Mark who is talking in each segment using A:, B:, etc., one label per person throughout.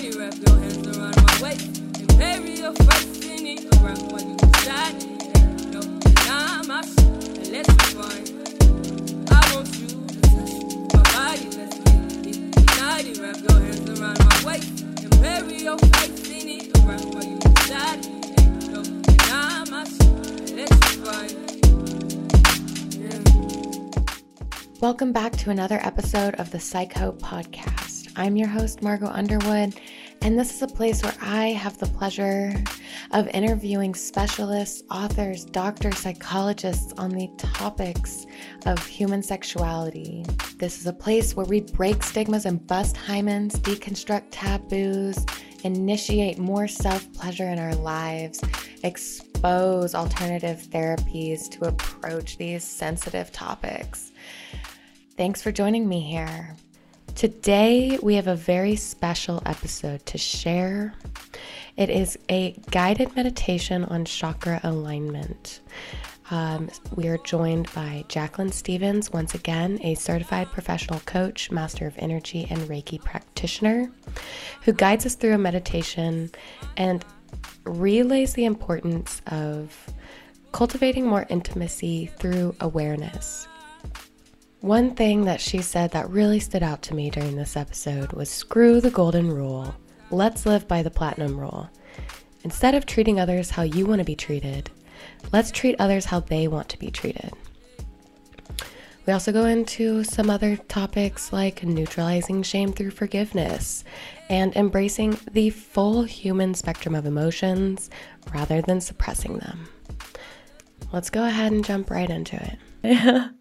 A: Wrap your hands around my waist. And bury your face in you decide. No, and let's be fine. I want you to touch my body, let's. Wrap your hands around my waist. And bury your face in you decide. No, and let's be fine.
B: Welcome back to another episode of the Psychoe Podcast. I'm your host, Margot Underwood, and this is a place where I have the pleasure of interviewing specialists, authors, doctors, psychologists on the topics of human sexuality. This is a place where we break stigmas and bust hymens, deconstruct taboos, initiate more self pleasure in our lives, expose alternative therapies to approach these sensitive topics. Thanks for joining me here. Today, we have a very special episode to share. It is a guided meditation on chakra alignment. Um, we are joined by Jacqueline Stevens, once again, a certified professional coach, master of energy, and Reiki practitioner, who guides us through a meditation and relays the importance of cultivating more intimacy through awareness. One thing that she said that really stood out to me during this episode was screw the golden rule. Let's live by the platinum rule. Instead of treating others how you want to be treated, let's treat others how they want to be treated. We also go into some other topics like neutralizing shame through forgiveness and embracing the full human spectrum of emotions rather than suppressing them. Let's go ahead and jump right into it.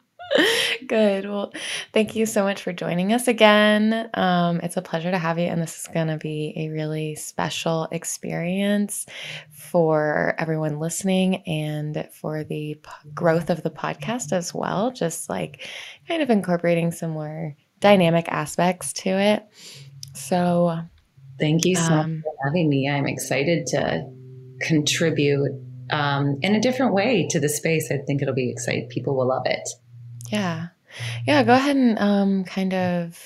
B: Good. Well, thank you so much for joining us again. Um, it's a pleasure to have you, and this is going to be a really special experience for everyone listening and for the p- growth of the podcast as well. Just like kind of incorporating some more dynamic aspects to it. So,
C: thank you so um, much for having me. I'm excited to contribute um, in a different way to the space. I think it'll be exciting. People will love it.
B: Yeah. Yeah. Go ahead and um, kind of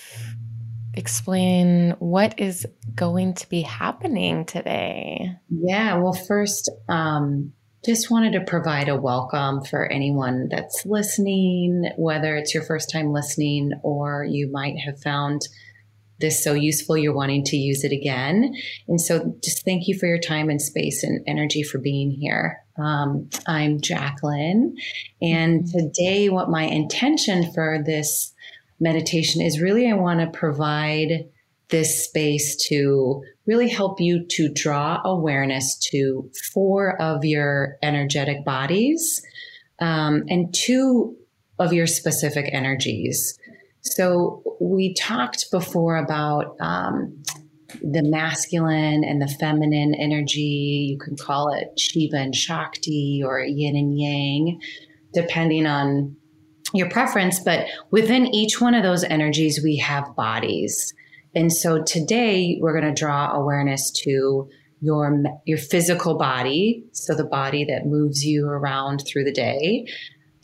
B: explain what is going to be happening today.
C: Yeah. Well, first, um, just wanted to provide a welcome for anyone that's listening, whether it's your first time listening or you might have found this so useful you're wanting to use it again. And so just thank you for your time and space and energy for being here. Um, I'm Jacqueline, and mm-hmm. today, what my intention for this meditation is really I want to provide this space to really help you to draw awareness to four of your energetic bodies um, and two of your specific energies. So, we talked before about um, the masculine and the feminine energy. You can call it Shiva and Shakti or yin and yang, depending on your preference. But within each one of those energies, we have bodies. And so today we're going to draw awareness to your your physical body, so the body that moves you around through the day,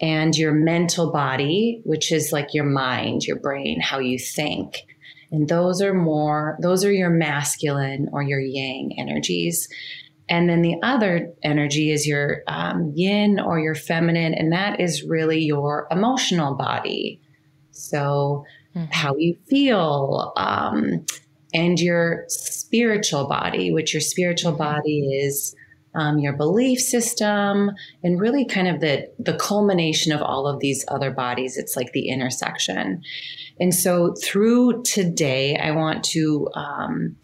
C: and your mental body, which is like your mind, your brain, how you think. And those are more, those are your masculine or your yang energies. And then the other energy is your um, yin or your feminine, and that is really your emotional body. So, mm-hmm. how you feel, um, and your spiritual body, which your spiritual mm-hmm. body is um, your belief system, and really kind of the the culmination of all of these other bodies. It's like the intersection. And so through today, I want to um,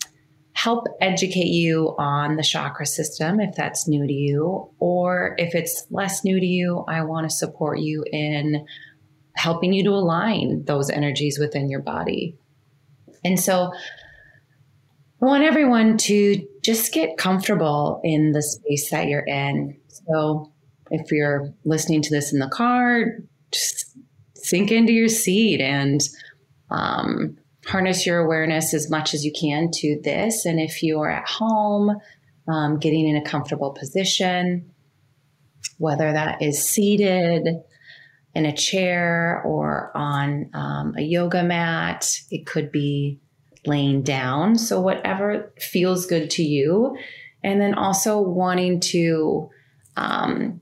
C: help educate you on the chakra system if that's new to you, or if it's less new to you, I want to support you in helping you to align those energies within your body. And so I want everyone to just get comfortable in the space that you're in. So if you're listening to this in the car, just sink into your seat and um, harness your awareness as much as you can to this. And if you are at home, um, getting in a comfortable position, whether that is seated in a chair or on um, a yoga mat, it could be laying down. So, whatever feels good to you. And then also wanting to um,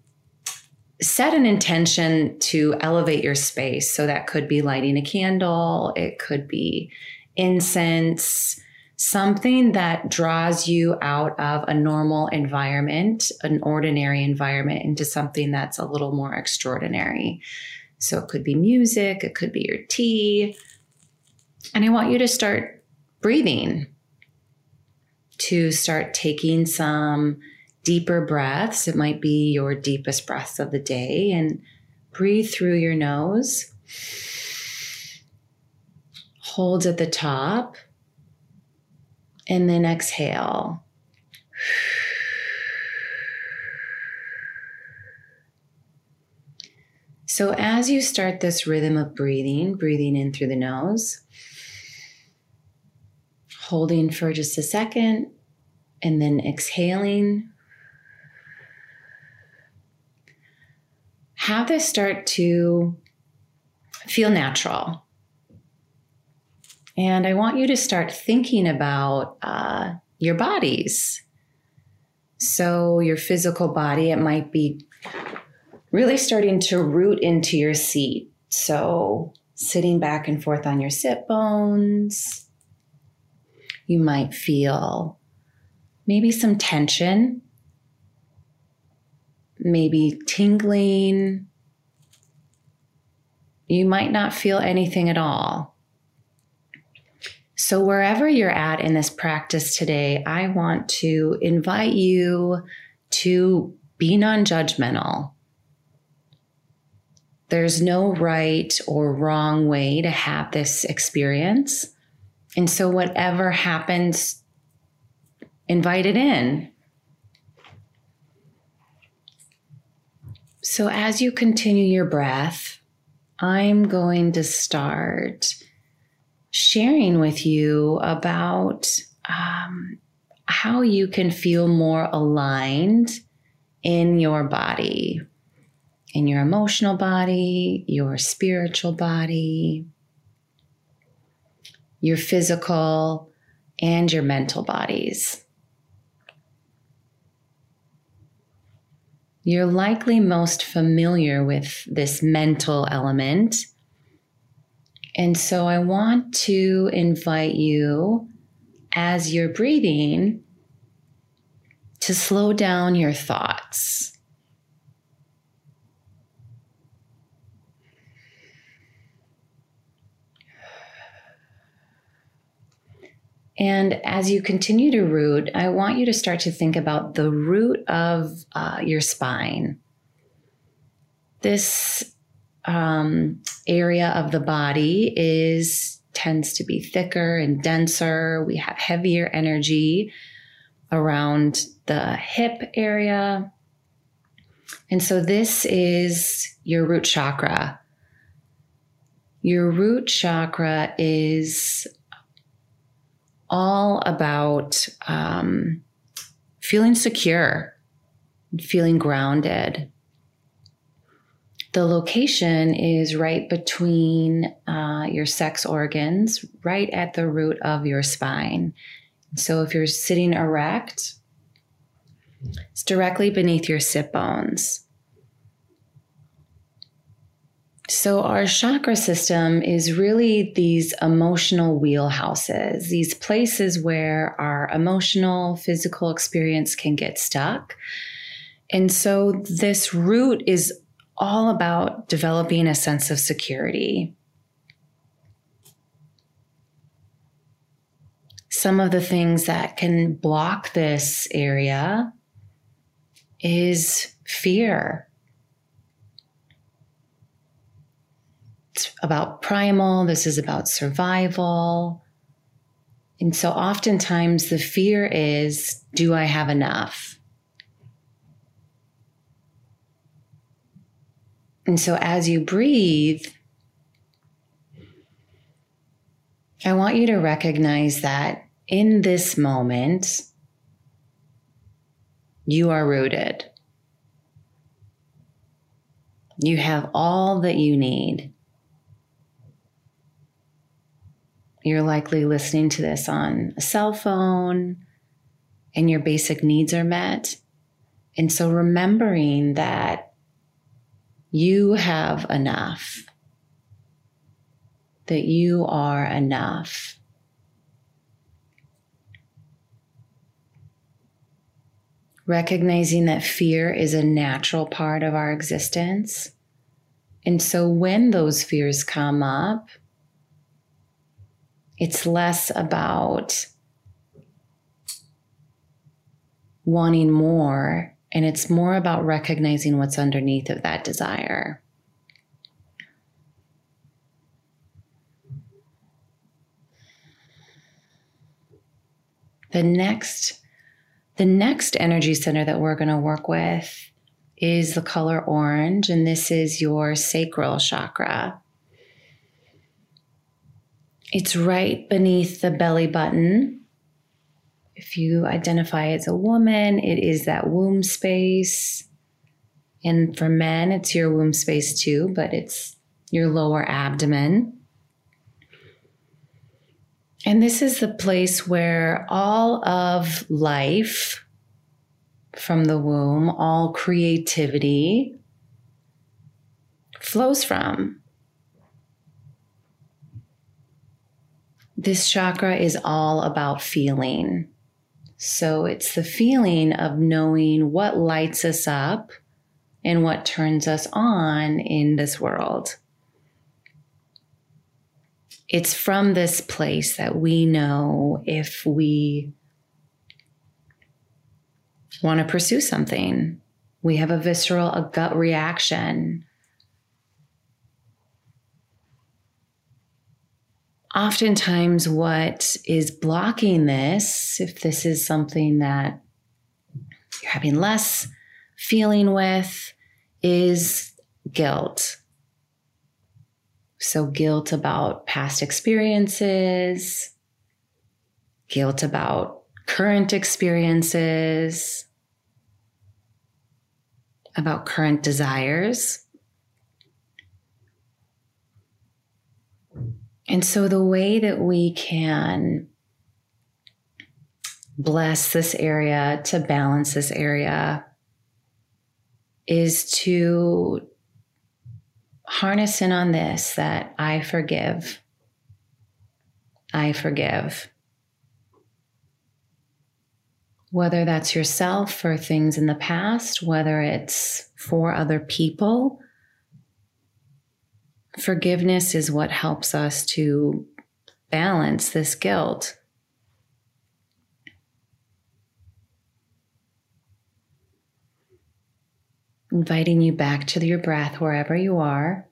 C: set an intention to elevate your space. So, that could be lighting a candle, it could be incense, something that draws you out of a normal environment, an ordinary environment, into something that's a little more extraordinary. So it could be music, it could be your tea. And I want you to start breathing, to start taking some deeper breaths. It might be your deepest breaths of the day, and breathe through your nose. Hold at the top and then exhale. So, as you start this rhythm of breathing, breathing in through the nose, holding for just a second, and then exhaling, have this start to feel natural. And I want you to start thinking about uh, your bodies. So, your physical body, it might be really starting to root into your seat. So, sitting back and forth on your sit bones. You might feel maybe some tension, maybe tingling. You might not feel anything at all. So, wherever you're at in this practice today, I want to invite you to be non judgmental. There's no right or wrong way to have this experience. And so, whatever happens, invite it in. So, as you continue your breath, I'm going to start sharing with you about um, how you can feel more aligned in your body, in your emotional body, your spiritual body, your physical, and your mental bodies. You're likely most familiar with this mental element and so I want to invite you as you're breathing to slow down your thoughts. And as you continue to root, I want you to start to think about the root of uh, your spine. This um, area of the body is tends to be thicker and denser. We have heavier energy around the hip area. And so this is your root chakra. Your root chakra is all about um, feeling secure, feeling grounded, the location is right between uh, your sex organs, right at the root of your spine. So if you're sitting erect, it's directly beneath your sit bones. So, our chakra system is really these emotional wheelhouses, these places where our emotional, physical experience can get stuck. And so, this root is all about developing a sense of security. Some of the things that can block this area is fear. About primal, this is about survival. And so oftentimes the fear is do I have enough? And so as you breathe, I want you to recognize that in this moment, you are rooted. You have all that you need. You're likely listening to this on a cell phone and your basic needs are met. And so remembering that you have enough, that you are enough. Recognizing that fear is a natural part of our existence. And so when those fears come up, it's less about wanting more, and it's more about recognizing what's underneath of that desire. The next the next energy center that we're going to work with is the color orange, and this is your sacral chakra. It's right beneath the belly button. If you identify as a woman, it is that womb space. And for men, it's your womb space too, but it's your lower abdomen. And this is the place where all of life from the womb, all creativity flows from. This chakra is all about feeling. So it's the feeling of knowing what lights us up and what turns us on in this world. It's from this place that we know if we want to pursue something. We have a visceral, a gut reaction oftentimes what is blocking this, if this is something that you're having less feeling with, is guilt. So, guilt about past experiences, guilt about current experiences, about current desires. And so, the way that we can bless this area, to balance this area, is to harness in on this that I forgive. I forgive. Whether that's yourself for things in the past, whether it's for other people, forgiveness is what helps us to balance this guilt. Inviting you back to your breath wherever you are.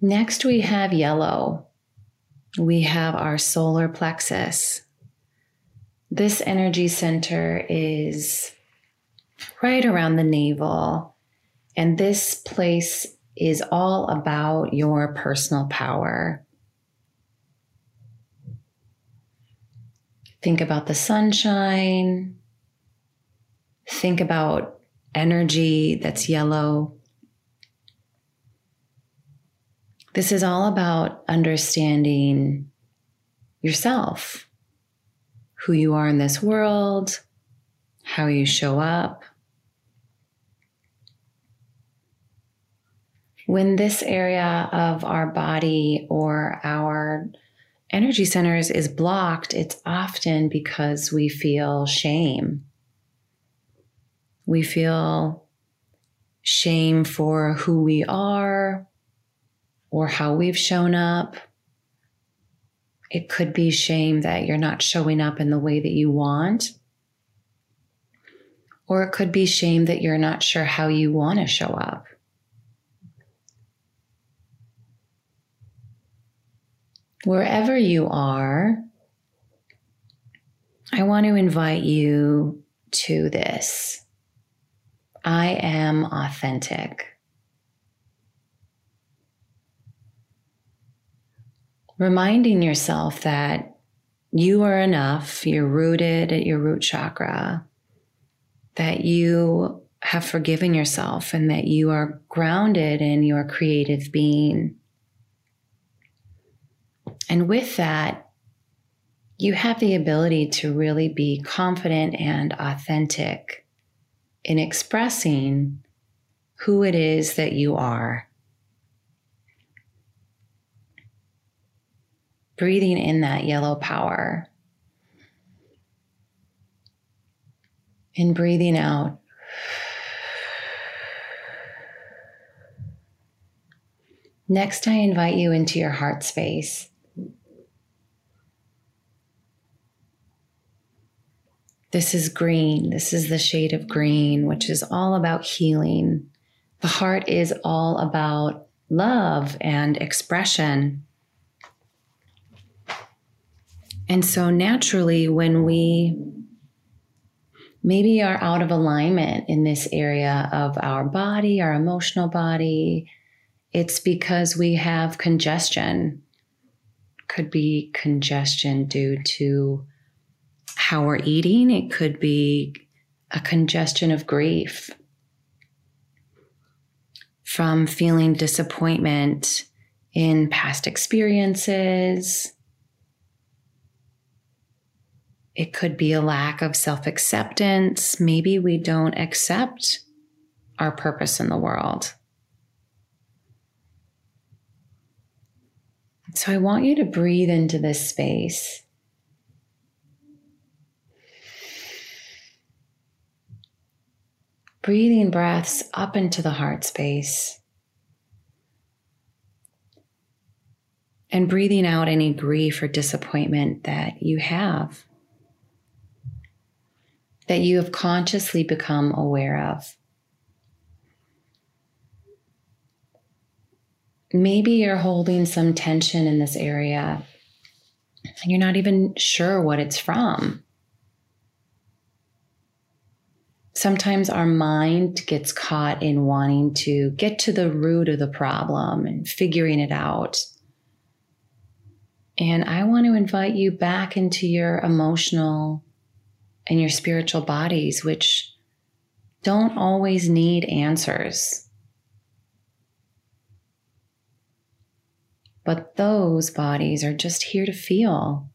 C: Next, we have yellow we have our solar plexus. This energy center is right around the navel, and this place is all about your personal power. Think about the sunshine. Think about energy that's yellow. This is all about understanding yourself, who you are in this world, how you show up. When this area of our body or our energy centers is blocked, it's often because we feel shame. We feel shame for who we are, or how we've shown up. It could be shame that you're not showing up in the way that you want. Or it could be shame that you're not sure how you want to show up. Wherever you are, I want to invite you to this. I am authentic. Reminding yourself that you are enough, you're rooted at your root chakra, that you have forgiven yourself and that you are grounded in your creative being. And with that, you have the ability to really be confident and authentic in expressing who it is that you are. Breathing in that yellow power and breathing out. Next, I invite you into your heart space. This is green. This is the shade of green, which is all about healing. The heart is all about love and expression. And so, naturally, when we maybe are out of alignment in this area of our body, our emotional body, it's because we have congestion. Could be congestion due to how we're eating, it could be a congestion of grief from feeling disappointment in past experiences. It could be a lack of self acceptance. Maybe we don't accept our purpose in the world. So I want you to breathe into this space. breathing breaths up into the heart space. And breathing out any grief or disappointment that you have, that you have consciously become aware of. Maybe you're holding some tension in this area and you're not even sure what it's from. sometimes our mind gets caught in wanting to get to the root of the problem and figuring it out. And I want to invite you back into your emotional and your spiritual bodies, which don't always need answers. But those bodies are just here to feel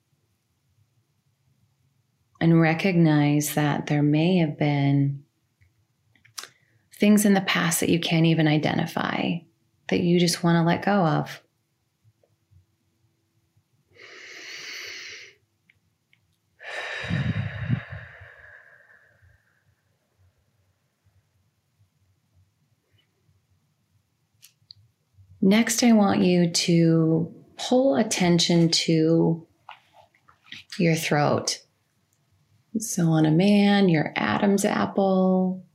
C: and recognize that there may have been things in the past that you can't even identify that you just want to let go of. Next, I want you to pull attention to your throat. So, on a man, your Adam's apple.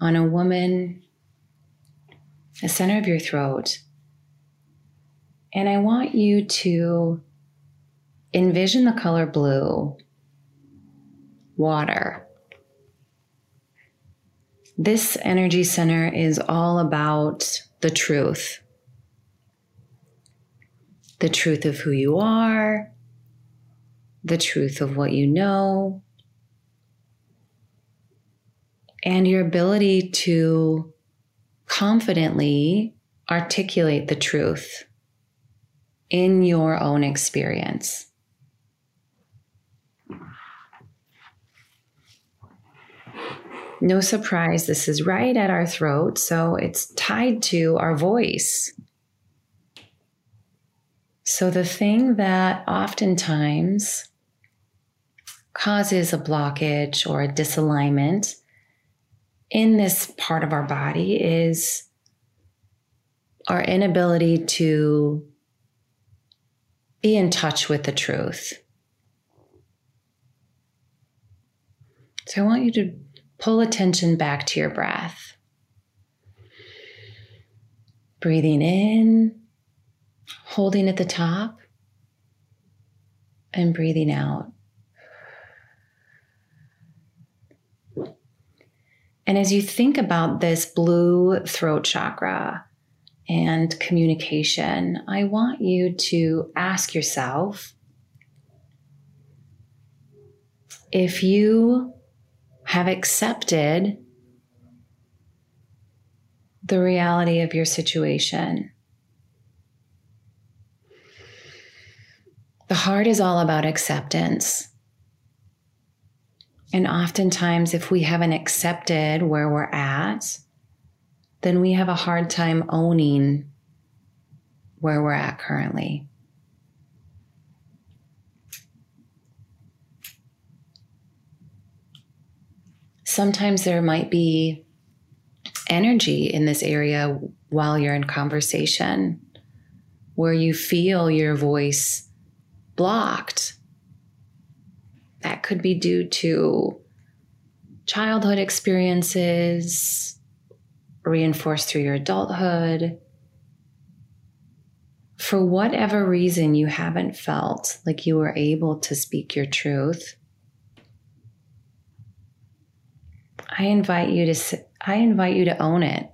C: On a woman, the center of your throat. And I want you to envision the color blue, water. This energy center is all about the truth the truth of who you are, the truth of what you know, and your ability to confidently articulate the truth in your own experience. No surprise, this is right at our throat, so it's tied to our voice. So, the thing that oftentimes causes a blockage or a disalignment in this part of our body is our inability to be in touch with the truth. So I want you to pull attention back to your breath. Breathing in, holding at the top, and breathing out. And as you think about this blue throat chakra and communication, I want you to ask yourself if you have accepted the reality of your situation. The heart is all about acceptance. And oftentimes, if we haven't accepted where we're at, then we have a hard time owning where we're at currently. Sometimes there might be energy in this area while you're in conversation where you feel your voice blocked. That could be due to childhood experiences, reinforced through your adulthood. For whatever reason, you haven't felt like you were able to speak your truth. I invite you to I invite you to own it.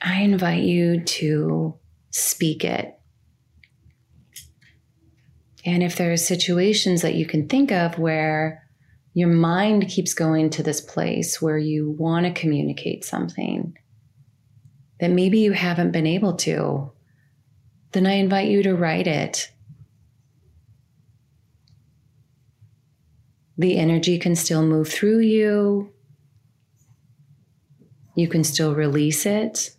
C: I invite you to speak it. And if there are situations that you can think of where your mind keeps going to this place where you want to communicate something that maybe you haven't been able to, then I invite you to write it the energy can still move through you. You can still release it.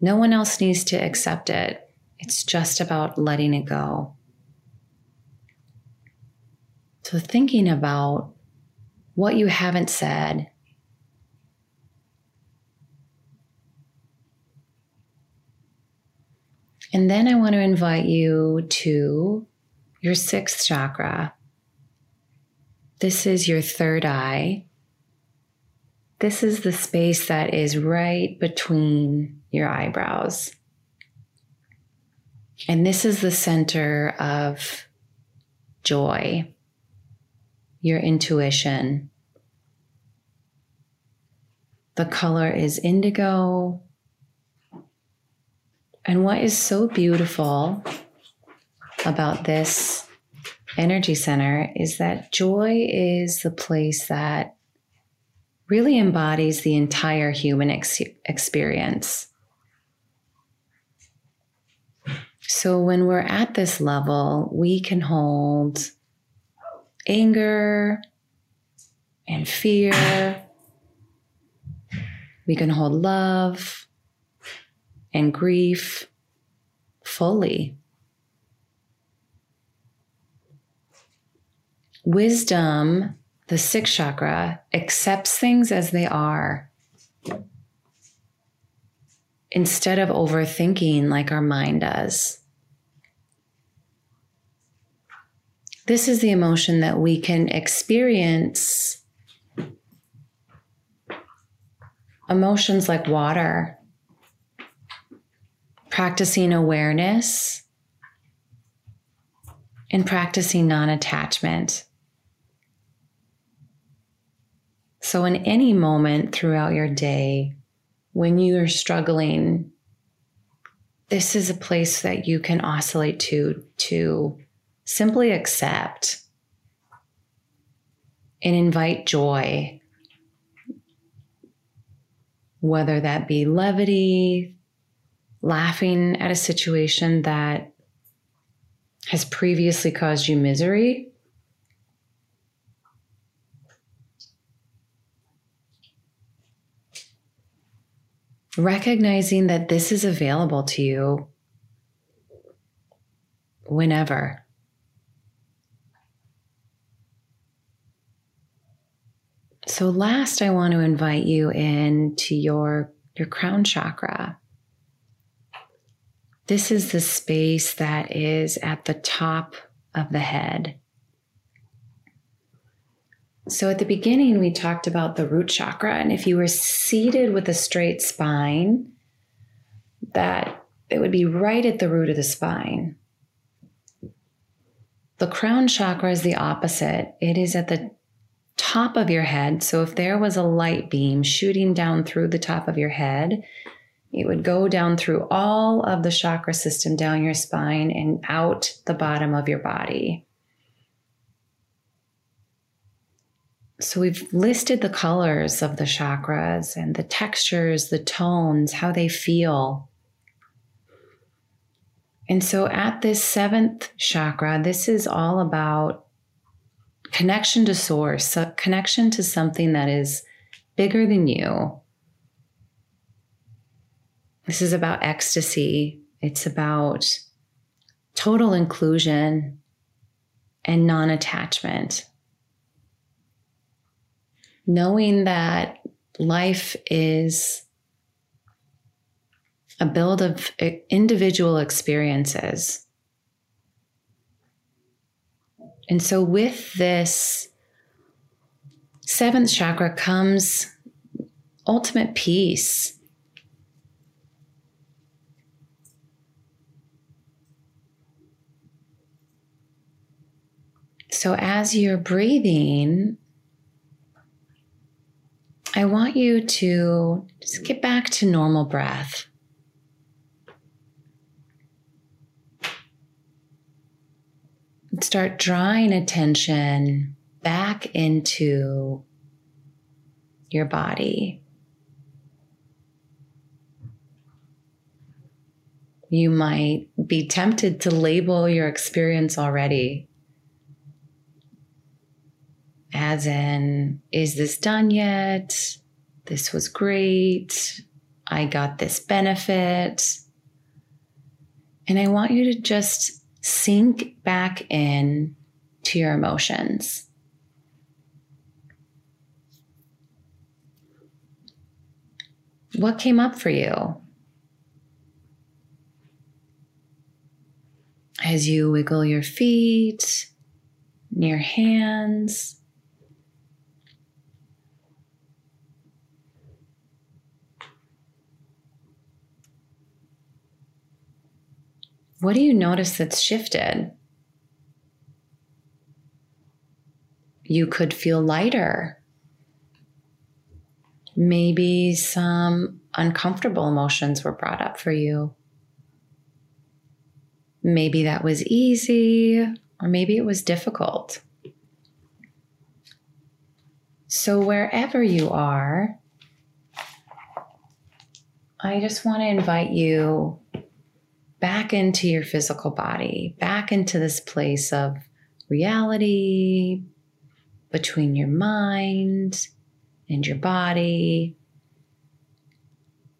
C: No one else needs to accept it. It's just about letting it go. So, thinking about what you haven't said. And then I want to invite you to your sixth chakra, this is your third eye. This is the space that is right between your eyebrows. And this is the center of joy, your intuition. The color is indigo. And what is so beautiful about this energy center is that joy is the place that really embodies the entire human ex- experience. So when we're at this level, we can hold anger and fear. We can hold love and grief fully. Wisdom, the sixth chakra, accepts things as they are instead of overthinking like our mind does. This is the emotion that we can experience emotions like water, practicing awareness, and practicing non attachment. So, in any moment throughout your day, when you are struggling, this is a place that you can oscillate to to simply accept and invite joy, whether that be levity, laughing at a situation that has previously caused you misery recognizing that this is available to you whenever. So last I want to invite you into your your crown chakra. This is the space that is at the top of the head. So, at the beginning, we talked about the root chakra. And if you were seated with a straight spine, that it would be right at the root of the spine. The crown chakra is the opposite, it is at the top of your head. So if there was a light beam shooting down through the top of your head, it would go down through all of the chakra system, down your spine, and out the bottom of your body. So we've listed the colors of the chakras and the textures, the tones, how they feel. And so at this seventh chakra, this is all about connection to source, connection to something that is bigger than you. This is about ecstasy. It's about total inclusion and non attachment. Knowing that life is a build of uh, individual experiences. And so, with this seventh chakra comes ultimate peace. So, as you're breathing, I want you to just get back to normal breath. Start drawing attention back into your body. You might be tempted to label your experience already. As in, is this done yet? This was great. I got this benefit. And I want you to just sink back in to your emotions. What came up for you? As you wiggle your feet, your hands, What do you notice that's shifted? You could feel lighter. Maybe some uncomfortable emotions were brought up for you. Maybe that was easy, or maybe it was difficult. So, wherever you are, I just want to invite you back into your physical body, back into this place of reality between your mind and your body.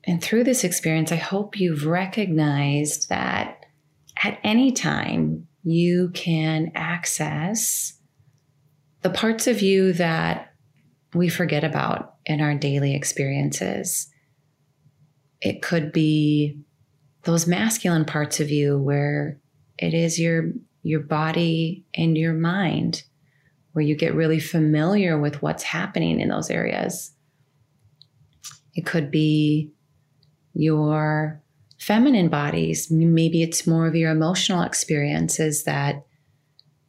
C: And through this experience, I hope you've recognized that at any time you can access the parts of you that we forget about in our daily experiences. It could be those masculine parts of you where it is your your body and your mind where you get really familiar with what's happening in those areas. It could be your feminine bodies. Maybe it's more of your emotional experiences that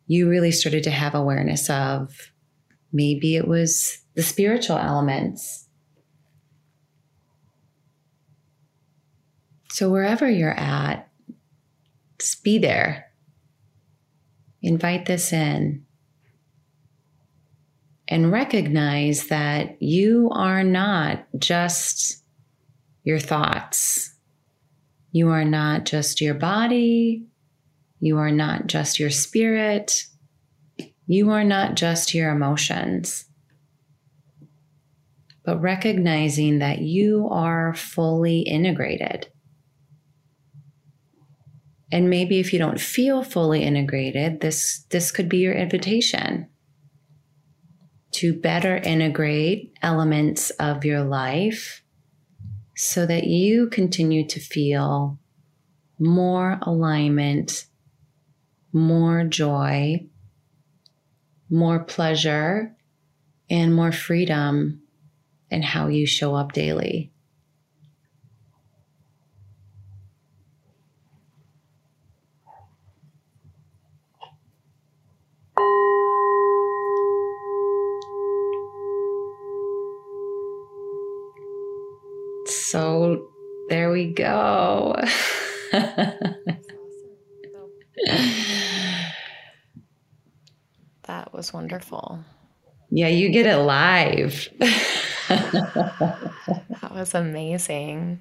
C: you really started to have awareness of. Maybe it was the spiritual elements So, wherever you're at, just be there. Invite this in and recognize that you are not just your thoughts. You are not just your body. You are not just your spirit. You are not just your emotions. But recognizing that you are fully integrated. And maybe if you don't feel fully integrated, this, this could be your invitation to better integrate elements of your life so that you continue to feel more alignment, more joy, more pleasure, and more freedom in how you show up daily. So there we go.
B: that was wonderful.
C: Yeah, you get it live.
B: that was amazing.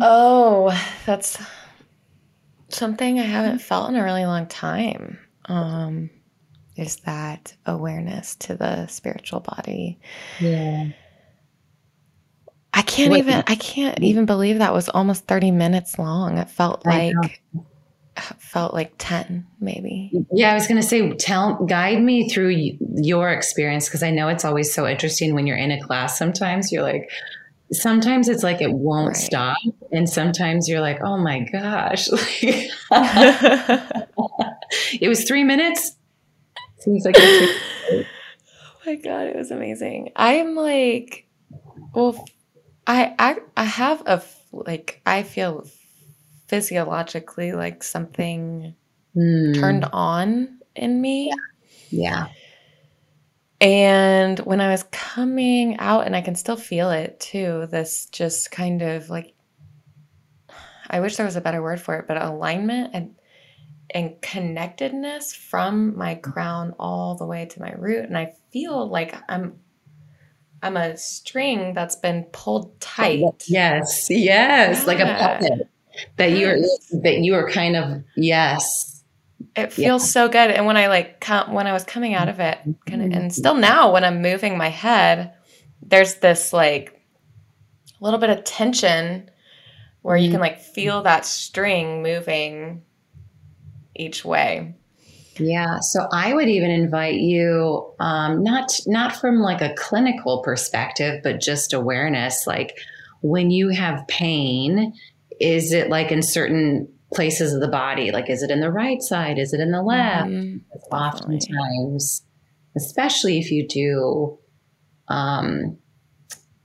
B: Oh, that's something I haven't felt in a really long time. Um, is that awareness to the spiritual body.
C: Yeah.
B: I can't
C: What-
B: even I can't even believe that was almost 30 minutes long. It felt like felt like 10 maybe.
C: Yeah, I was going to say, tell, guide me through your experience because I know it's always so interesting when you're in a class. Sometimes you're like, sometimes it's like it won't
B: Right.
C: stop, and sometimes you're like, oh my gosh, it was three minutes. Seems like
B: Oh my god, it was amazing. I'm like, well, I I I have a like I feel physiologically like something
C: Hmm,
B: turned on in me.
C: Yeah,
B: And when I was coming out, and I can still feel it too, this just kind of like, I wish there was a better word for it, but alignment and and connectedness from my crown all the way to my root. And I feel like I'm I'm a string that's been pulled tight.
C: yes, yes, like a puppet that you're that you are kind of yes.
B: It feels so good. And when I like come, when I was coming out of it, kind of, and still now when I'm moving my head, there's this like a little bit of tension where you can mm-hmm. like feel that string moving each way.
C: Yeah, so I would even invite you, um, not not from like a clinical perspective, but just awareness. Like when you have pain, is it like in certain places of the body? Like, is it in the right side? Is it in the left?
B: Mhm.
C: Oftentimes, especially if you do um,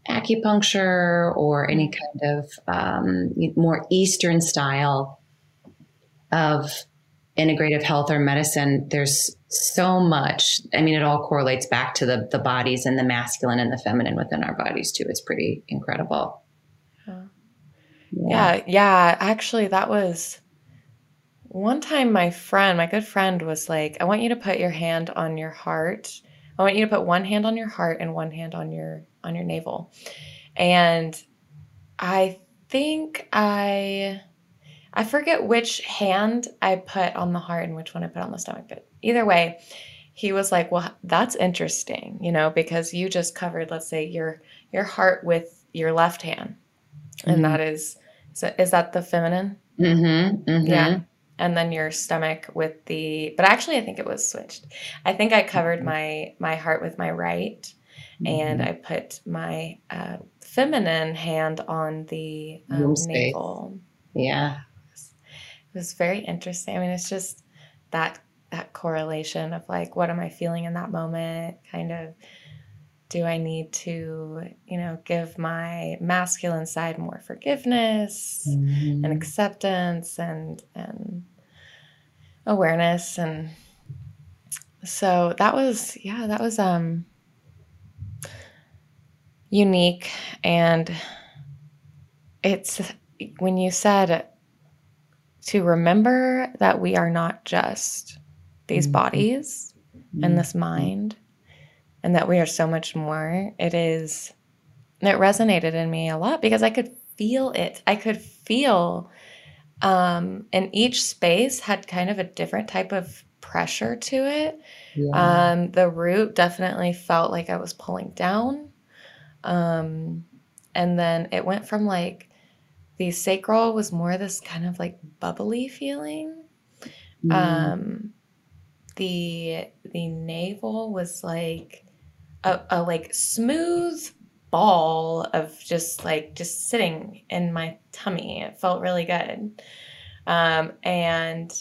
C: acupuncture or any kind of um, more Eastern style of integrative health or medicine, there's so much. I mean, it all correlates back to the the bodies and the masculine and the feminine within our bodies too. It's pretty incredible.
B: Yeah. Yeah, yeah. Actually, that was one time my friend, my good friend, was like, I want you to put your hand on your heart. I want you to put one hand on your heart and one hand on your on your navel. And I think I I forget which hand I put on the heart and which one I put on the stomach, but either way, he was like, "Well, that's interesting, you know, because you just covered, let's say, your your heart with your left hand,
C: Mhm.
B: and that is so is that the feminine?
C: Mm-hmm, mm-hmm.
B: Yeah. And then your stomach with the, but actually, I think it was switched. I think I covered my my heart with my right, and I put my uh, feminine hand on the um, navel.
C: yeah.
B: It was very interesting. I mean, it's just that that correlation of like, what am I feeling in that moment? Kind of, do I need to, you know, give my masculine side more forgiveness
C: Mhm.
B: and acceptance and and awareness and so that was yeah that was um unique and it's when you said to remember that we are not just these
C: Mhm.
B: bodies and this mind and that we are so much more. It is it resonated in me a lot because i could feel it. I could feel um and each space had kind of a different type of pressure to it.
C: Yeah.
B: um the root definitely felt like i was pulling down. Um and then it went from like the sacral was more this kind of like bubbly feeling.
C: Mhm.
B: um the the navel was like a, a like smooth ball of just like just sitting in my tummy. It felt really good. Um and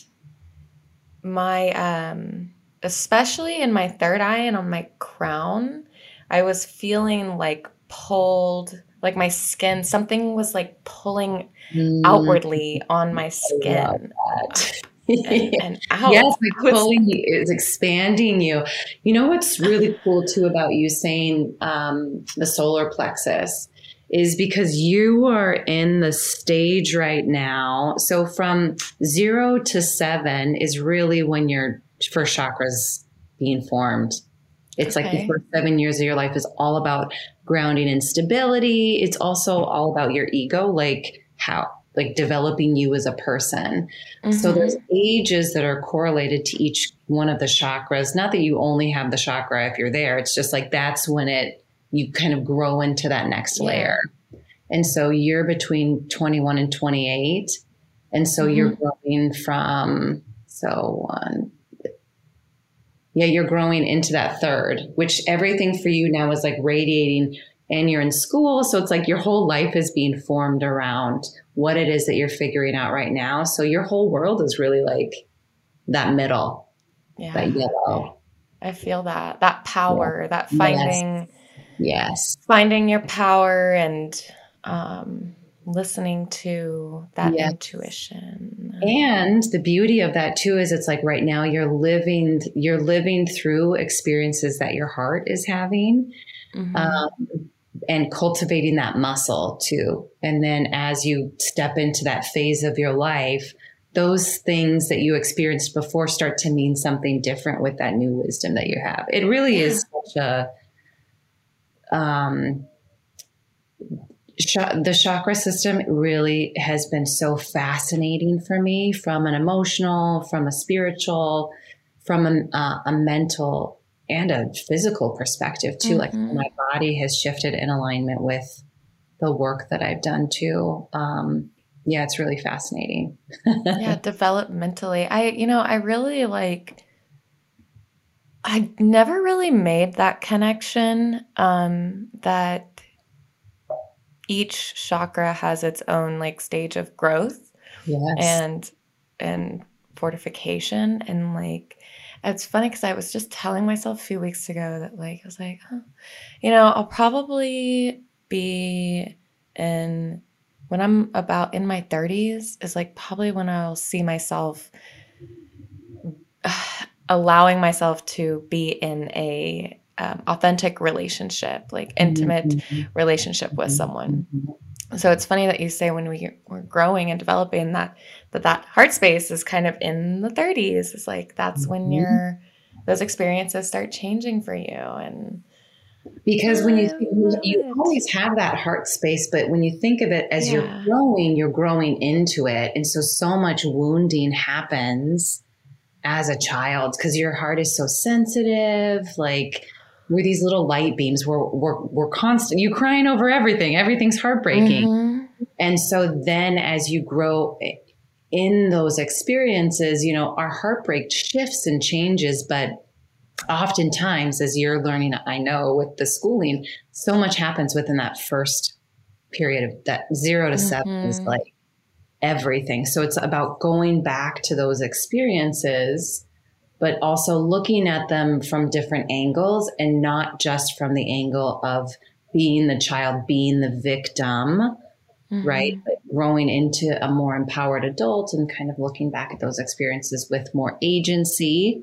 B: my um especially in my third eye and on my crown i was feeling like pulled like my skin something was like pulling
C: Mm.
B: outwardly on my skin and, and out
C: Yes, like
B: was-
C: pulling you is expanding you. You know what's really cool too about you saying um, the solar plexus is because you are in the stage right now. So from zero to seven is really when your first chakras being formed. It's like
B: Okay.
C: the first seven years of your life is all about grounding and stability. It's also all about your ego, like how, like developing you as a person. So
B: Mhm.
C: there's ages that are correlated to each one of the chakras. Not that you only have the chakra if you're there. It's just like that's when it you kind of grow into that next
B: Yeah.
C: layer. And so you're between 21 and 28. And so you're growing from so one yeah, you're growing into that third, which everything for you now is like radiating and you're in school. So it's like your whole life is being formed around what it is that you're figuring out right now. So your whole world is really like that middle,
B: yeah.
C: that yellow.
B: I feel that that power, that
C: Yes.
B: finding
C: Yes.
B: finding your power and um, listening to that
C: Yes.
B: intuition.
C: And the beauty of that too is it's like right now you're living you're living through experiences that your heart is having.
B: Mhm.
C: um, and cultivating that muscle too. And then as you step into that phase of your life, those things that you experienced before start to mean something different with that new wisdom that you have. It really is such a um, the chakra system really has been so fascinating for me from an emotional, from a spiritual, from a, uh, a mental and a physical perspective too. Like
B: Mhm.
C: my body has shifted in alignment with the work that I've done too. Um, yeah, it's really fascinating.
B: yeah, developmentally. I, you know, I really like, I never really made that connection um, that each chakra has its own like stage of growth
C: Yes.
B: and and fortification and like it's funny because I was just telling myself a few weeks ago that like I was like, huh, you know, I'll probably be in when I'm about in my 30s is like probably when I'll see myself allowing myself to be in a um, authentic relationship, like intimate
C: Mhm.
B: relationship with someone.
C: Mhm.
B: So it's funny that you say when we we're growing and developing that that that heart space is kind of in the 30s. It's like that's when your those experiences start changing for you and
C: Because when you think, you always have that heart space, but when you think of it as
B: Yeah.
C: you're growing, you're growing into it, and so so much wounding happens as a child because your heart is so sensitive. Like we're these little light beams. We're we're we're constant. You crying over everything. Everything's heartbreaking.
B: Mhm.
C: And so then as you grow in those experiences, you know, our heartbreak shifts and changes, but oftentimes as you're learning, I know with the schooling, so much happens within that first period of that 0 to 7 is
B: Mhm.
C: like everything. So it's about going back to those experiences but also looking at them from different angles and not just from the angle of being the child, being the victim,
B: Mhm.
C: right? But growing into a more empowered adult and kind of looking back at those experiences with more agency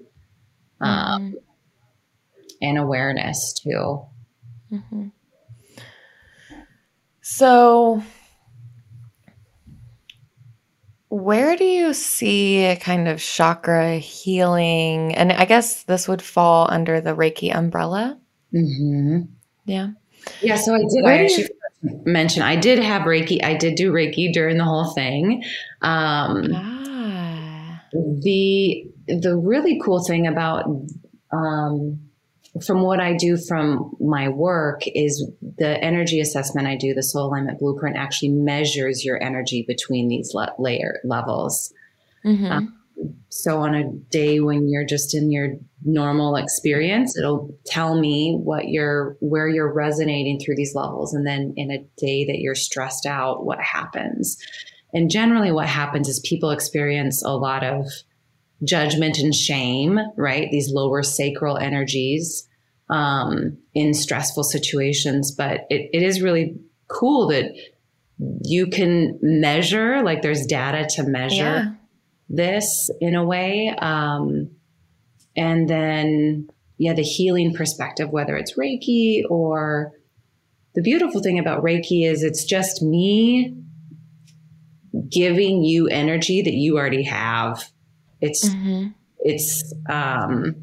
C: um,
B: Mhm.
C: and awareness too.
B: Mhm. So, where do you see a kind of chakra healing? And I guess this would fall under the Reiki umbrella.
C: hmm
B: Yeah.
C: Yeah, so I did.
B: Where
C: I
B: do you-
C: actually mention I did have Reiki. I did do Reiki during the whole thing. Um,
B: Ah.
C: the the really cool thing about um, from what I do from my work is the energy assessment I do, the soul alignment blueprint actually measures your energy between these le- layer levels.
B: Mhm.
C: Um, So on a day when you're just in your normal experience, it'll tell me what you're where you're resonating through these levels and then in a day that you're stressed out, what happens. And generally what happens is people experience a lot of judgment and shame, right? These lower sacral energies um, in stressful situations. But it, it is really cool that you can measure, like there's data to measure
B: yeah.
C: this in a way. Um, and then, yeah, the healing perspective, whether it's Reiki or the beautiful thing about Reiki is it's just me giving you energy that you already have. It's,
B: Mhm.
C: it's, um,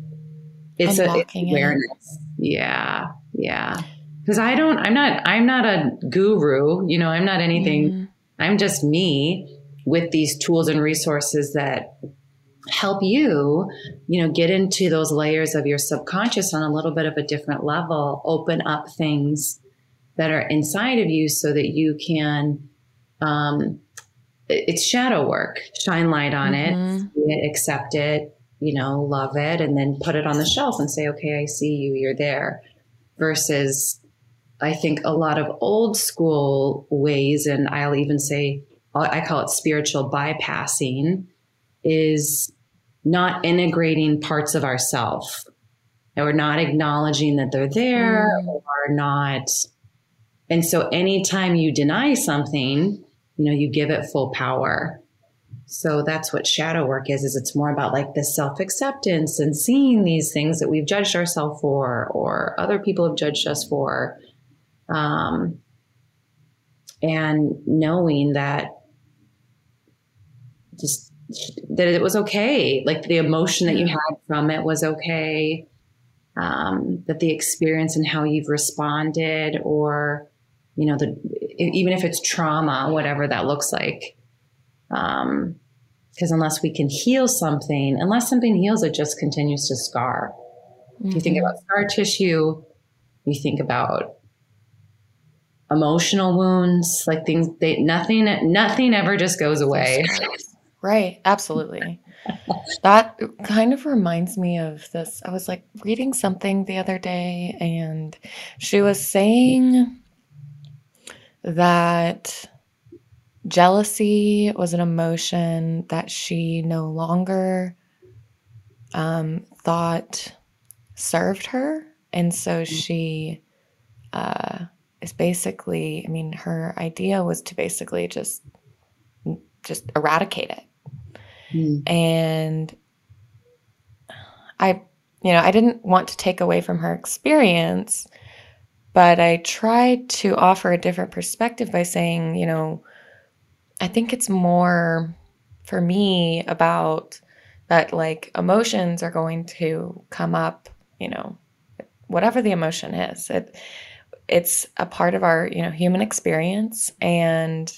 C: it's a it's
B: it.
C: awareness. Yeah, yeah. Because I don't, I'm not, I'm not a guru. You know, I'm not anything.
B: Mhm.
C: I'm just me with these tools and resources that help you, you know, get into those layers of your subconscious on a little bit of a different level, open up things that are inside of you so that you can, um, it's shadow work, shine light on
B: Mhm.
C: it, it, accept it, you know, love it, and then put it on the shelf and say, okay, I see you, you're there versus I think a lot of old school ways, and I'll even say, I call it spiritual bypassing, is not integrating parts of ourself or not acknowledging that they're there
B: Mm.
C: or not. And so anytime you deny something, you know, you give it full power. So that's what shadow work is, is it's more about like the self-acceptance and seeing these things that we've judged ourselves for or other people have judged us for. Um, and knowing that just that it was okay, like the emotion that you had from it was okay. Um, that the experience and how you've responded, or you know, the even if it's trauma, whatever that looks like. Um, because unless we can heal something, unless something heals, it just continues to scar. You think
B: Mhm.
C: about scar tissue, you think about emotional wounds, like things they nothing nothing ever just goes away.
B: Right, absolutely. that kind of reminds me of this. I was like reading something the other day, and she was saying that jealousy was an emotion that she no longer um, thought served her. And so she uh, is basically, I mean, her idea was to basically just just eradicate it
C: Mm.
B: and i you know i didn't want to take away from her experience but i tried to offer a different perspective by saying you know i think it's more for me about that like emotions are going to come up you know whatever the emotion is. It it's a part of our you know human experience and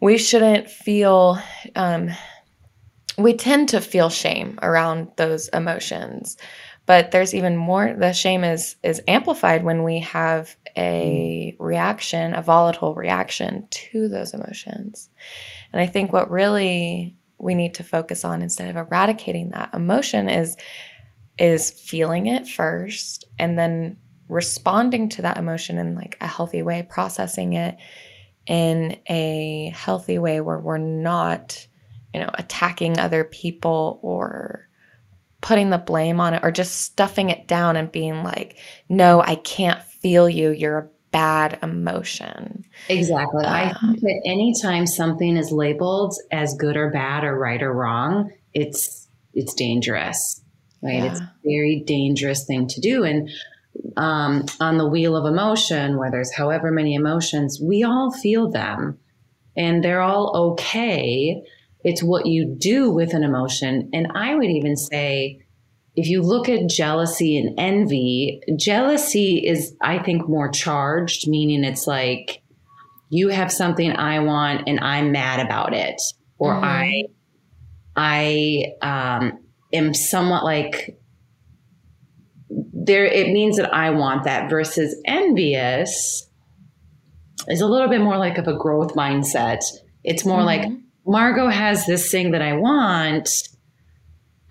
B: we shouldn't feel um, we tend to feel shame around those emotions but there's even more the shame is is amplified when we have a reaction a volatile reaction to those emotions. And i think what really we need to focus on instead of eradicating that emotion is is feeling it first and then responding to that emotion in like a healthy way processing it in a healthy way where we're not you know attacking other people or putting the blame on it or just stuffing it down and being like no i can't feel you you're a bad emotion
C: Exactly. I
B: Um,
C: think that anytime something is labeled as good or bad or right or wrong, it's it's dangerous. Right? It's a very dangerous thing to do. And um, on the wheel of emotion, where there's however many emotions, we all feel them, and they're all okay. It's what you do with an emotion. And I would even say, if you look at jealousy and envy, jealousy is, I think, more charged, meaning it's like you have something I want and I'm mad about it, or
B: Mhm.
C: I, I um, am somewhat like there. It means that I want that. Versus envious is a little bit more like of a growth mindset. It's more like
B: Mhm.
C: Margot has this thing that I want.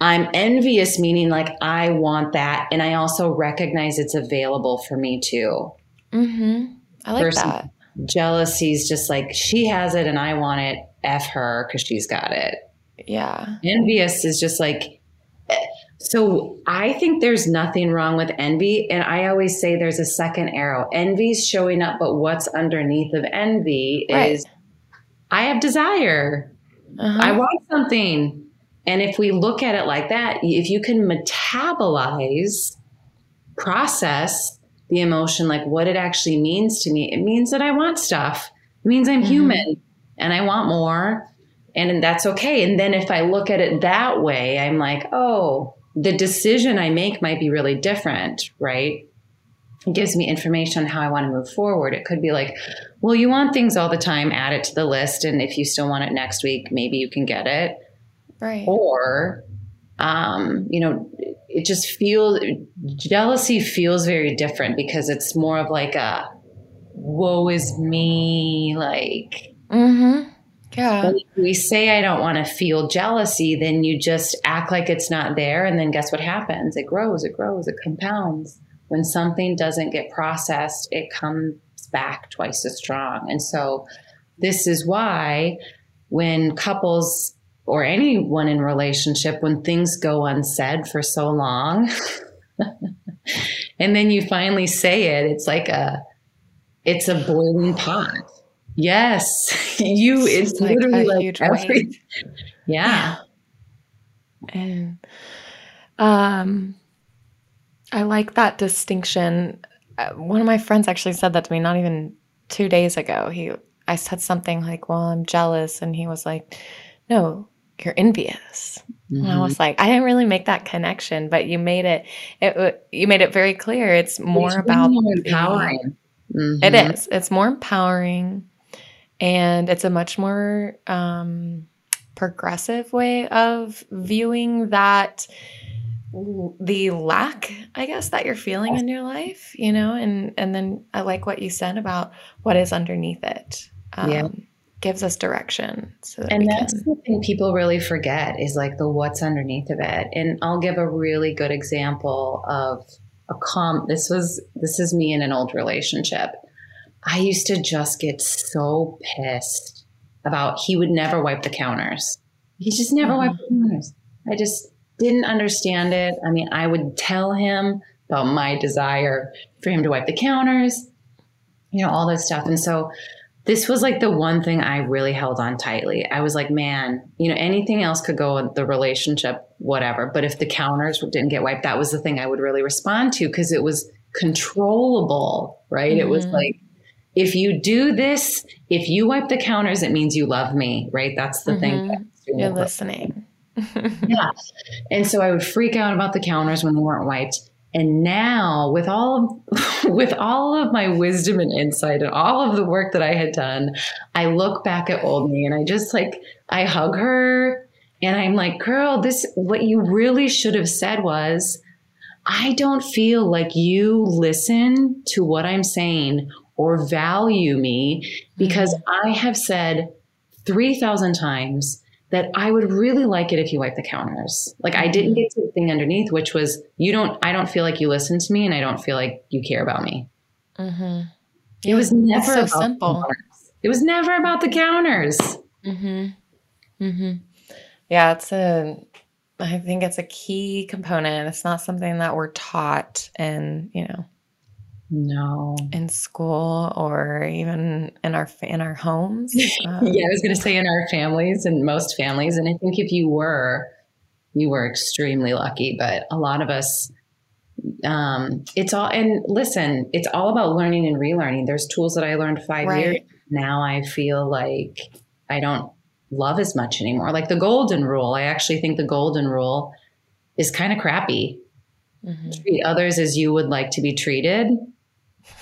C: I'm envious, meaning like I want that. And I also recognize it's available for me too.
B: Mhm. i like
C: Versus-
B: that
C: Jealousy is just like she has it and I want it. F her because she's got it.
B: yeah
C: Envious is just like, so I think there's nothing wrong with envy. And I always say there's a second arrow. Envy's showing up, but what's underneath of envy
B: Right.
C: is I have desire.
B: Uh-huh.
C: I want something. And if we look at it like that, if you can metabolize, process the emotion, like what it actually means to me, it means that I want stuff. It means I'm
B: Mhm.
C: human and I want more. And that's okay. And then if I look at it that way, I'm like, oh, the decision I make might be really different, right? It gives me information on how I want to move forward. It could be like, well, you want things all the time, add it to the list. And if you still want it next week, maybe you can get it.
B: Right.
C: Or, um, you know, it just feels, jealousy feels very different because it's more of like a, woe is me, like,
B: Mm-hmm. Yeah.
C: when we say I don't want to feel jealousy, then you just act like it's not there. And then guess what happens? It grows, it grows, it compounds. When something doesn't get processed, it comes back twice as strong. And so, this is why when couples or anyone in relationship, when things go unsaid for so long, and then you finally say it, it's like a, it's a boiling pot. Yes, you. It's,
B: It's like
C: literally like every,
B: wave.
C: yeah.
B: And um, I like that distinction. Uh, one of my friends actually said that to me not even two days ago. He, I said something like, "Well, I'm jealous," and he was like, "No, you're envious." And I
C: Mhm.
B: was like, I didn't really make that connection, but you made it. It you made it very clear. It's more
C: It's
B: about the-
C: empowering.
B: It
C: Mhm.
B: is. It's more empowering, and it's a much more um, progressive way of viewing that the lack, I guess, that you're feeling in your life. You know, and and then I like what you said about what is underneath it. Um,
C: Yeah.
B: gives us direction, so that
C: And that's
B: can.
C: the thing people really forget is like the what's underneath of it. And I'll give a really good example of a com this was this is me in an old relationship. I used to just get so pissed about he would never wipe the counters. He just never
B: Mhm.
C: wiped the counters. I just didn't understand it. I mean, I would tell him about my desire for him to wipe the counters, you know, all this stuff. And so this was like the one thing I really held on tightly. I was like, man, you know, anything else could go in the relationship, whatever. But if the counters didn't get wiped, that was the thing I would really respond to because it was controllable, right? It was
B: Mhm.
C: like, if you do this, if you wipe the counters, it means you love me, right? That's the thing.
B: Mhm.
C: that's
B: You're listening.
C: yeah. And so I would freak out about the counters when they weren't wiped. And now with all of, with all of my wisdom and insight and all of the work that I had done, I look back at old me and I just like I hug her and I'm like, "Girl, this what you really should have said was I don't feel like you listen to what I'm saying or value me mm-hmm. because I have said 3,000 times that I would really like it if you wipe the counters. Like I didn't get to the thing underneath, which was you don't, I don't feel like you listen to me and I don't feel like you care about me.
B: hmm
C: It was never
B: so
C: about the
B: simple.
C: counters. It was never about the counters.
B: Mm-hmm. Mm-hmm. Yeah, it's a. I think it's a key component. It's not something that we're taught in, you know,
C: No.
B: in school or even in our in our homes. Um,
C: Yeah, I was going to say in our families and most families. And I think if you were, you were extremely lucky. But a lot of us, um, it's all, and listen, it's all about learning and relearning. There's tools that I learned five
B: Right.
C: years. Now I feel like I don't love as much anymore. Like the golden rule, I actually think the golden rule is kind of crappy.
B: mhm.
C: Treat others as you would like to be treated.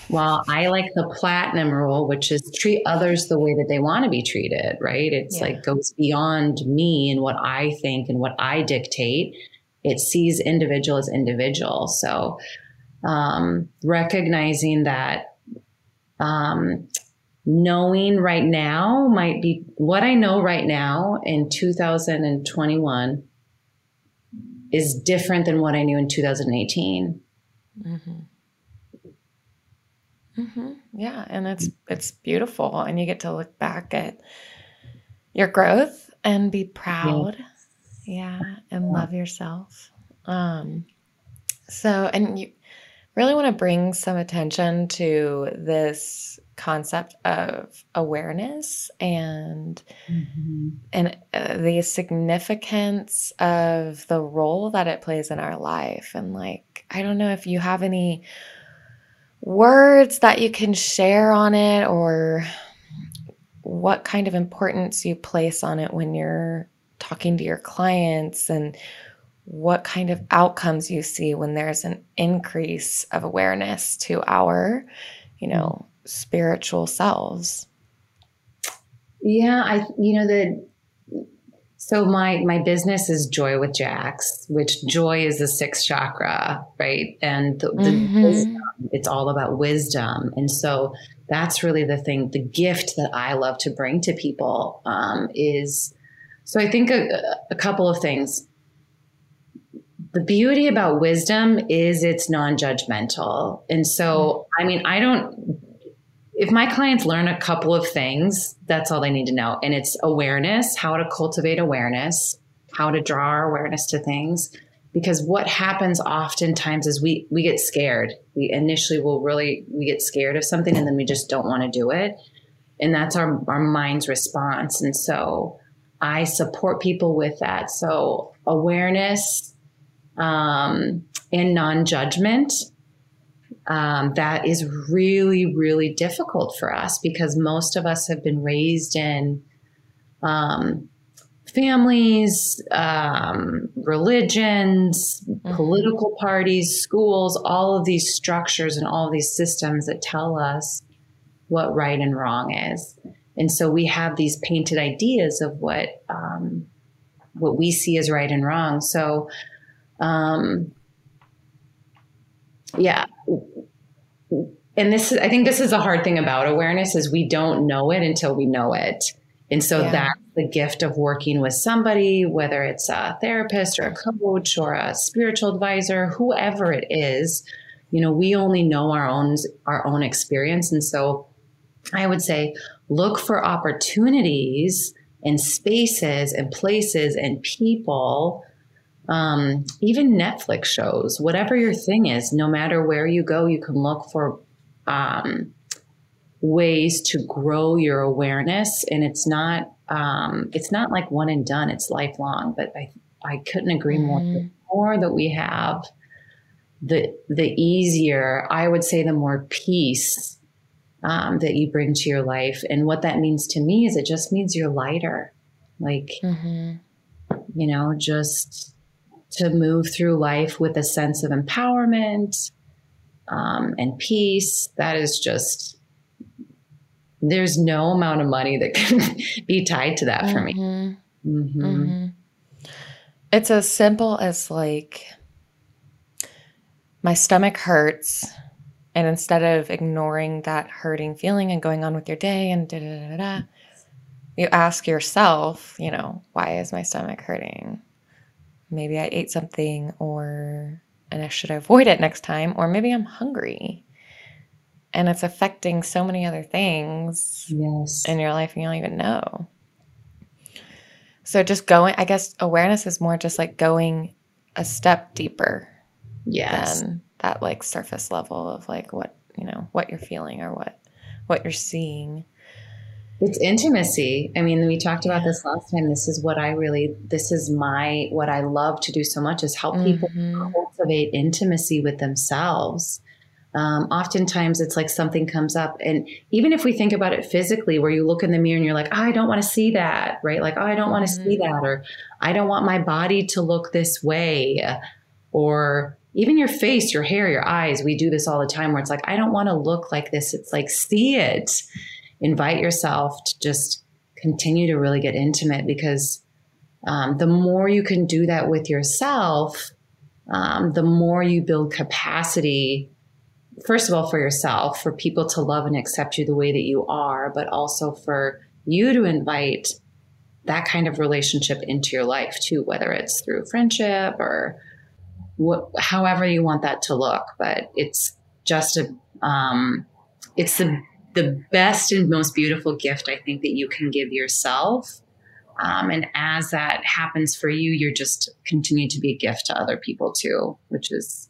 C: While I like the platinum rule, which is treat others the way that they want to be treated, right? It's
B: Yeah.
C: like goes beyond me and what I think and what I dictate. It sees individual as individual. So um, recognizing that um, knowing right now might be what I know right now in 2021 is different than what I knew in 2018.
B: Mm-hmm. Mm-hmm. Yeah, and it's it's beautiful, and you get to look back at your growth and be proud. Yeah, and love yourself. Um, so, and you really want to bring some attention to this concept of awareness and and uh, the significance of the role that it plays in our life and like i don't know if you have any words that you can share on it or what kind of importance you place on it when you're talking to your clients and what kind of outcomes you see when there's an increase of awareness to our, you know, mm. spiritual selves.
C: Yeah, I you know the so my my business is Joy with Jax, which joy is the sixth chakra, right? And the, the
B: Mhm.
C: wisdom, it's all about wisdom, and so that's really the thing. The gift that I love to bring to people um, is so I think a, a couple of things. The beauty about wisdom is it's non-judgmental, and so I mean I don't if my clients learn a couple of things, that's all they need to know. And it's awareness, how to cultivate awareness, how to draw our awareness to things. Because what happens oftentimes is we we get scared. We initially will really we get scared of something and then we just don't want to do it. And that's our, our mind's response. And so I support people with that. So awareness um, and non-judgment um, that is really, really difficult for us because most of us have been raised in um, families, um, religions,
B: Mhm.
C: political parties, schools, all of these structures and all of these systems that tell us what right and wrong is. And so we have these painted ideas of what um, what we see as right and wrong. So, um, yeah, and this is, I think this is the hard thing about awareness is we don't know it until we know it. And so
B: Yeah.
C: that's the gift of working with somebody, whether it's a therapist or a coach or a spiritual advisor, whoever it is, you know, we only know our own our own experience. And so I would say look for opportunities and spaces and places and people um, even Netflix shows, whatever your thing is, no matter where you go, you can look for um, ways to grow your awareness. And it's not um, it's not like one and done; it's lifelong. But I I couldn't agree more. The
B: Mhm.
C: more that we have, the the easier I would say, the more peace um, that you bring to your life. And what that means to me is it just means you're lighter. Like
B: Mhm.
C: you know, just to move through life with a sense of empowerment um, and peace. That is just, there's no amount of money that can be tied to that for me.
B: Mhm.
C: Mhm.
B: Mhm. It's as simple as like my stomach hurts, and instead of ignoring that hurting feeling and going on with your day and da da da, da, you ask yourself, you know, why is my stomach hurting? Maybe I ate something, or and I should avoid it next time, or maybe I'm hungry, and it's affecting so many other things
C: Yes.
B: in your life and you don't even know. So just going, I guess awareness is more just like going a step deeper
C: yes.
B: than that like surface level of like what, you know, what you're feeling or what what you're seeing.
C: It's intimacy. I mean, we talked about this last time. This is what I really, this is my, what I love to do so much is help people
B: Mhm.
C: cultivate intimacy with themselves. Um, oftentimes it's like something comes up and even if we think about it physically where you look in the mirror and you're like oh, i don't want to see that right like oh, i don't want to see that or i don't want my body to look this way or even your face your hair your eyes we do this all the time where it's like i don't want to look like this it's like see it invite yourself to just continue to really get intimate because um, the more you can do that with yourself um, the more you build capacity first of all for yourself for people to love and accept you the way that you are but also for you to invite that kind of relationship into your life too whether it's through friendship or what, however you want that to look. But it's just a um, it's the the best and most beautiful gift i think that you can give yourself um, and as that happens for you you're just continue to be a gift to other people too which is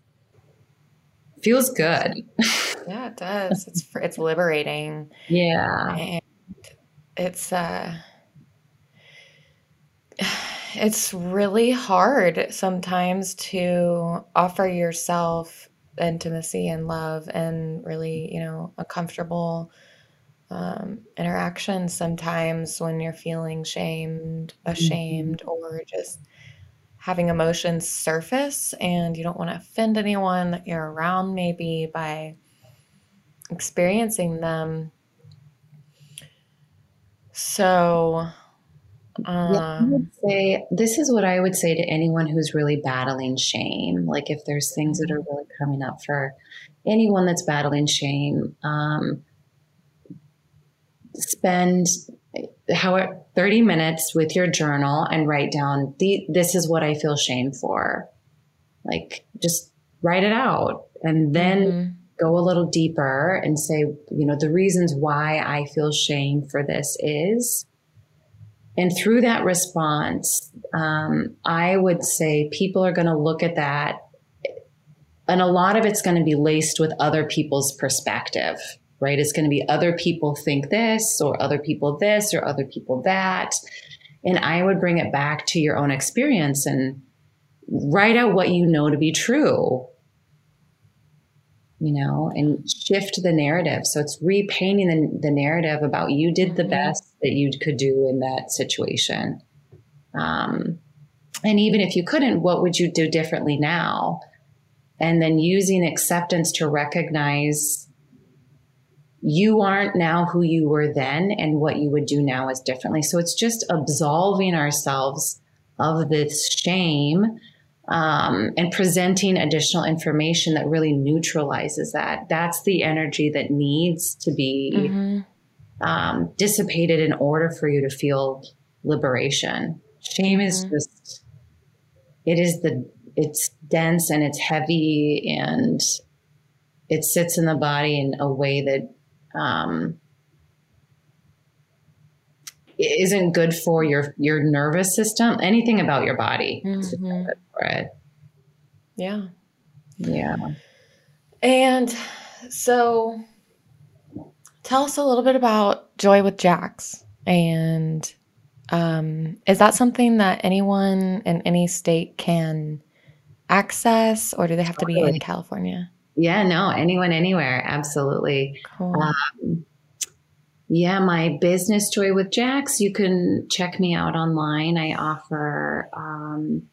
C: feels good
B: Yeah, it does. It's it's liberating.
C: yeah
B: And it's uh it's really hard sometimes to offer yourself intimacy and love and really, you know, a comfortable um, interaction sometimes when you're feeling shamed, ashamed, or just having emotions surface and you don't want to offend anyone that you're around maybe by experiencing them. So, um,
C: yeah, I would say this is what I would say to anyone who's really battling shame. Like if there's things that are really coming up for anyone that's battling shame, um, spend how 30 minutes with your journal and write down the, this is what I feel shame for. Like just write it out and then mm-hmm. go a little deeper and say, you know, the reasons why I feel shame for this is. And through that response, um, I would say people are going to look at that and a lot of it's going to be laced with other people's perspective right? It's going to be other people think this or other people this or other people that. And I would bring it back to your own experience and write out what you know to be true, you know, and shift the narrative. So it's repainting the, the narrative about you did the mm-hmm. best that you could do in that situation. Um, and even if you couldn't, what would you do differently now? And then using acceptance to recognize you aren't now who you were then and what you would do now is differently. So it's just absolving ourselves of this shame um, and presenting additional information that really neutralizes that. That's the energy that needs to be mm-hmm. um, dissipated in order for you to feel liberation. Shame mm-hmm. is just, it is the, it's dense and it's heavy and it sits in the body in a way that um, isn't good for your your nervous system. Anything about your body mm-hmm. for it.
B: Yeah.
C: Yeah.
B: And so tell us a little bit about Joy with Jax. And um, is that something that anyone in any state can access, or do they have to be in California?
C: Yeah, no, anyone, anywhere. Absolutely. Cool. Um, yeah, my business Joy with Jax, you can check me out online. I offer um,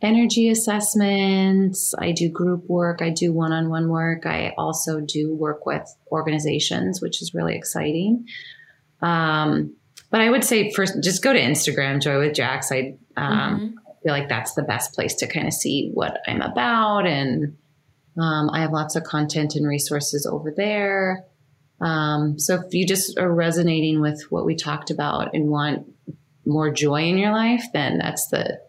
C: energy assessments. I do group work. I do one on one work. I also do work with organizations, which is really exciting. Um, but I would say first, just go to Instagram, Joy with Jax. I um, mm-hmm. feel like that's the best place to kind of see what I'm about and um, I have lots of content and resources over there. Um, so if you just are resonating with what we talked about and want more joy in your life, then that's the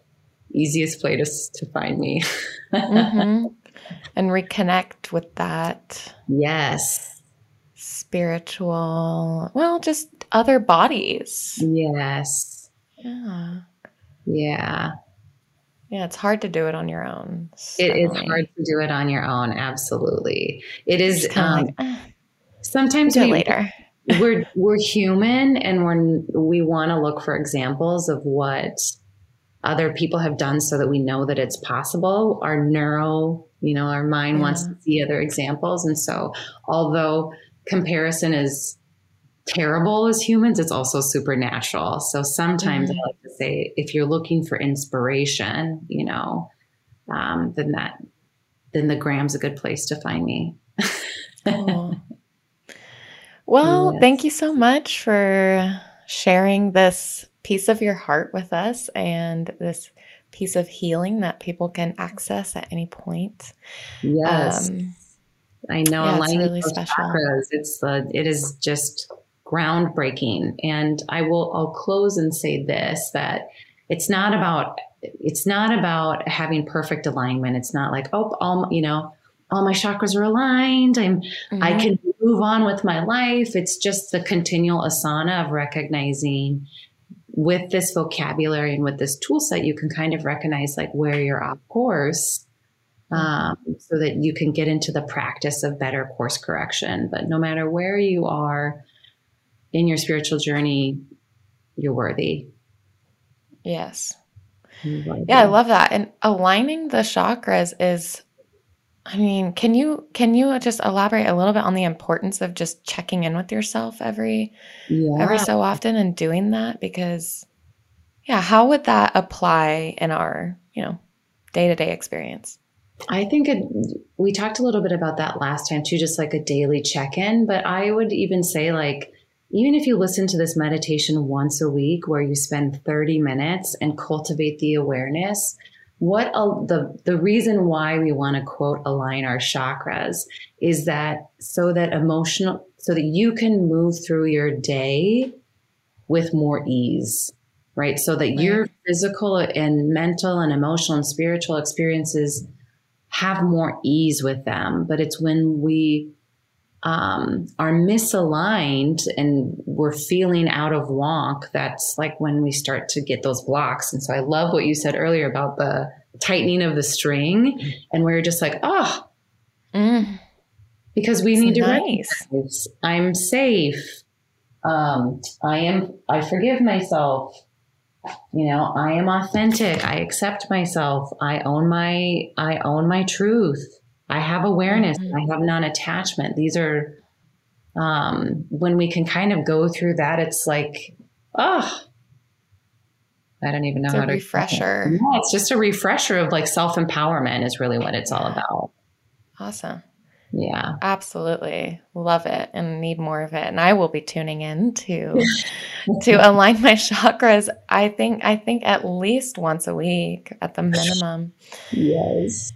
C: easiest place to, to find me. mm-hmm.
B: And reconnect with that.
C: Yes.
B: Spiritual, well, just other bodies.
C: Yes.
B: Yeah.
C: Yeah.
B: Yeah, it's hard to do it on your own.
C: It is hard to do it on your own. Absolutely, it is. Um, like, eh, sometimes we,
B: later.
C: we're we're human, and we're we want to look for examples of what other people have done, so that we know that it's possible. Our neuro, you know, our mind yeah. wants to see other examples, and so although comparison is terrible as humans, it's also supernatural. So sometimes mm-hmm. I like to say, if you're looking for inspiration, you know, um, then that, then the gram's a good place to find me.
B: cool. Well, yes. thank you so much for sharing this piece of your heart with us and this piece of healing that people can access at any point.
C: Yes. Um, I know yeah, aligning really special. chakras, it's the it is just groundbreaking. And I will, I'll close and say this, that it's not about, it's not about having perfect alignment. It's not like, oh, all, you know, all my chakras are aligned. I'm, mm-hmm. I can move on with my life. It's just the continual asana of recognizing with this vocabulary and with this tool set, you can kind of recognize like where you're off course um, so that you can get into the practice of better course correction. But no matter where you are, in your spiritual journey, you're worthy.
B: Yes. Yeah, I love that. And aligning the chakras is I mean, can you can you just elaborate a little bit on the importance of just checking in with yourself every yeah. every so often and doing that because yeah, how would that apply in our, you know, day to day experience?
C: I think it, we talked a little bit about that last time too, just like a daily check in. But I would even say, like, even if you listen to this meditation once a week where you spend 30 minutes and cultivate the awareness, what the the reason why we want to quote align our chakras is that so that emotional so that you can move through your day with more ease right so that right. your physical and mental and emotional and spiritual experiences have more ease with them but it's when we um, are misaligned and we're feeling out of wonk, that's like when we start to get those blocks. And so I love what you said earlier about the tightening of the string, and we're just like, oh, mm. because we need nice. to recognize I'm safe. Um, I am. I forgive myself. You know, I am authentic. I accept myself. I own my. I own my truth. I have awareness. Mm-hmm. I have non attachment. These are, um, when we can kind of go through that, it's like, oh, I don't even know
B: it's
C: how
B: to.
C: Refresher.
B: It.
C: Yeah, it's just a refresher of like self empowerment is really what it's all about.
B: Awesome.
C: Yeah.
B: Absolutely. Love it and need more of it. And I will be tuning in to to align my chakras. I think I think at least once a week at the minimum.
C: Yes.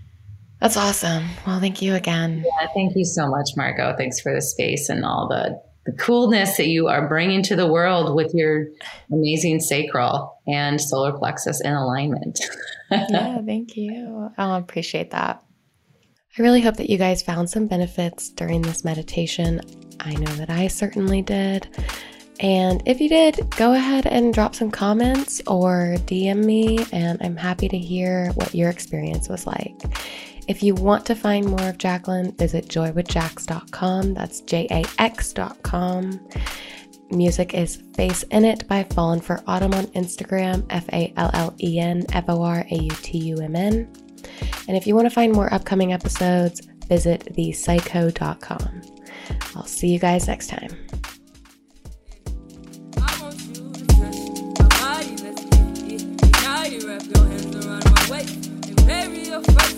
B: That's awesome. Well, thank you again.
C: Yeah, thank you so much, Margot. Thanks for the space and all the, the coolness that you are bringing to the world with your amazing sacral and solar plexus in alignment.
B: yeah, thank you. I appreciate that. I really hope that you guys found some benefits during this meditation. I know that I certainly did. And if you did, go ahead and drop some comments or DM me, and I'm happy to hear what your experience was like. If you want to find more of Jacqueline, visit joywithjax.com. That's J A X.com. Music is Face in It by Fallen for Autumn on Instagram, F A L L E N F O R A U T U M N. And if you want to find more upcoming episodes, visit thepsychoe.com. I'll see you guys next time. around while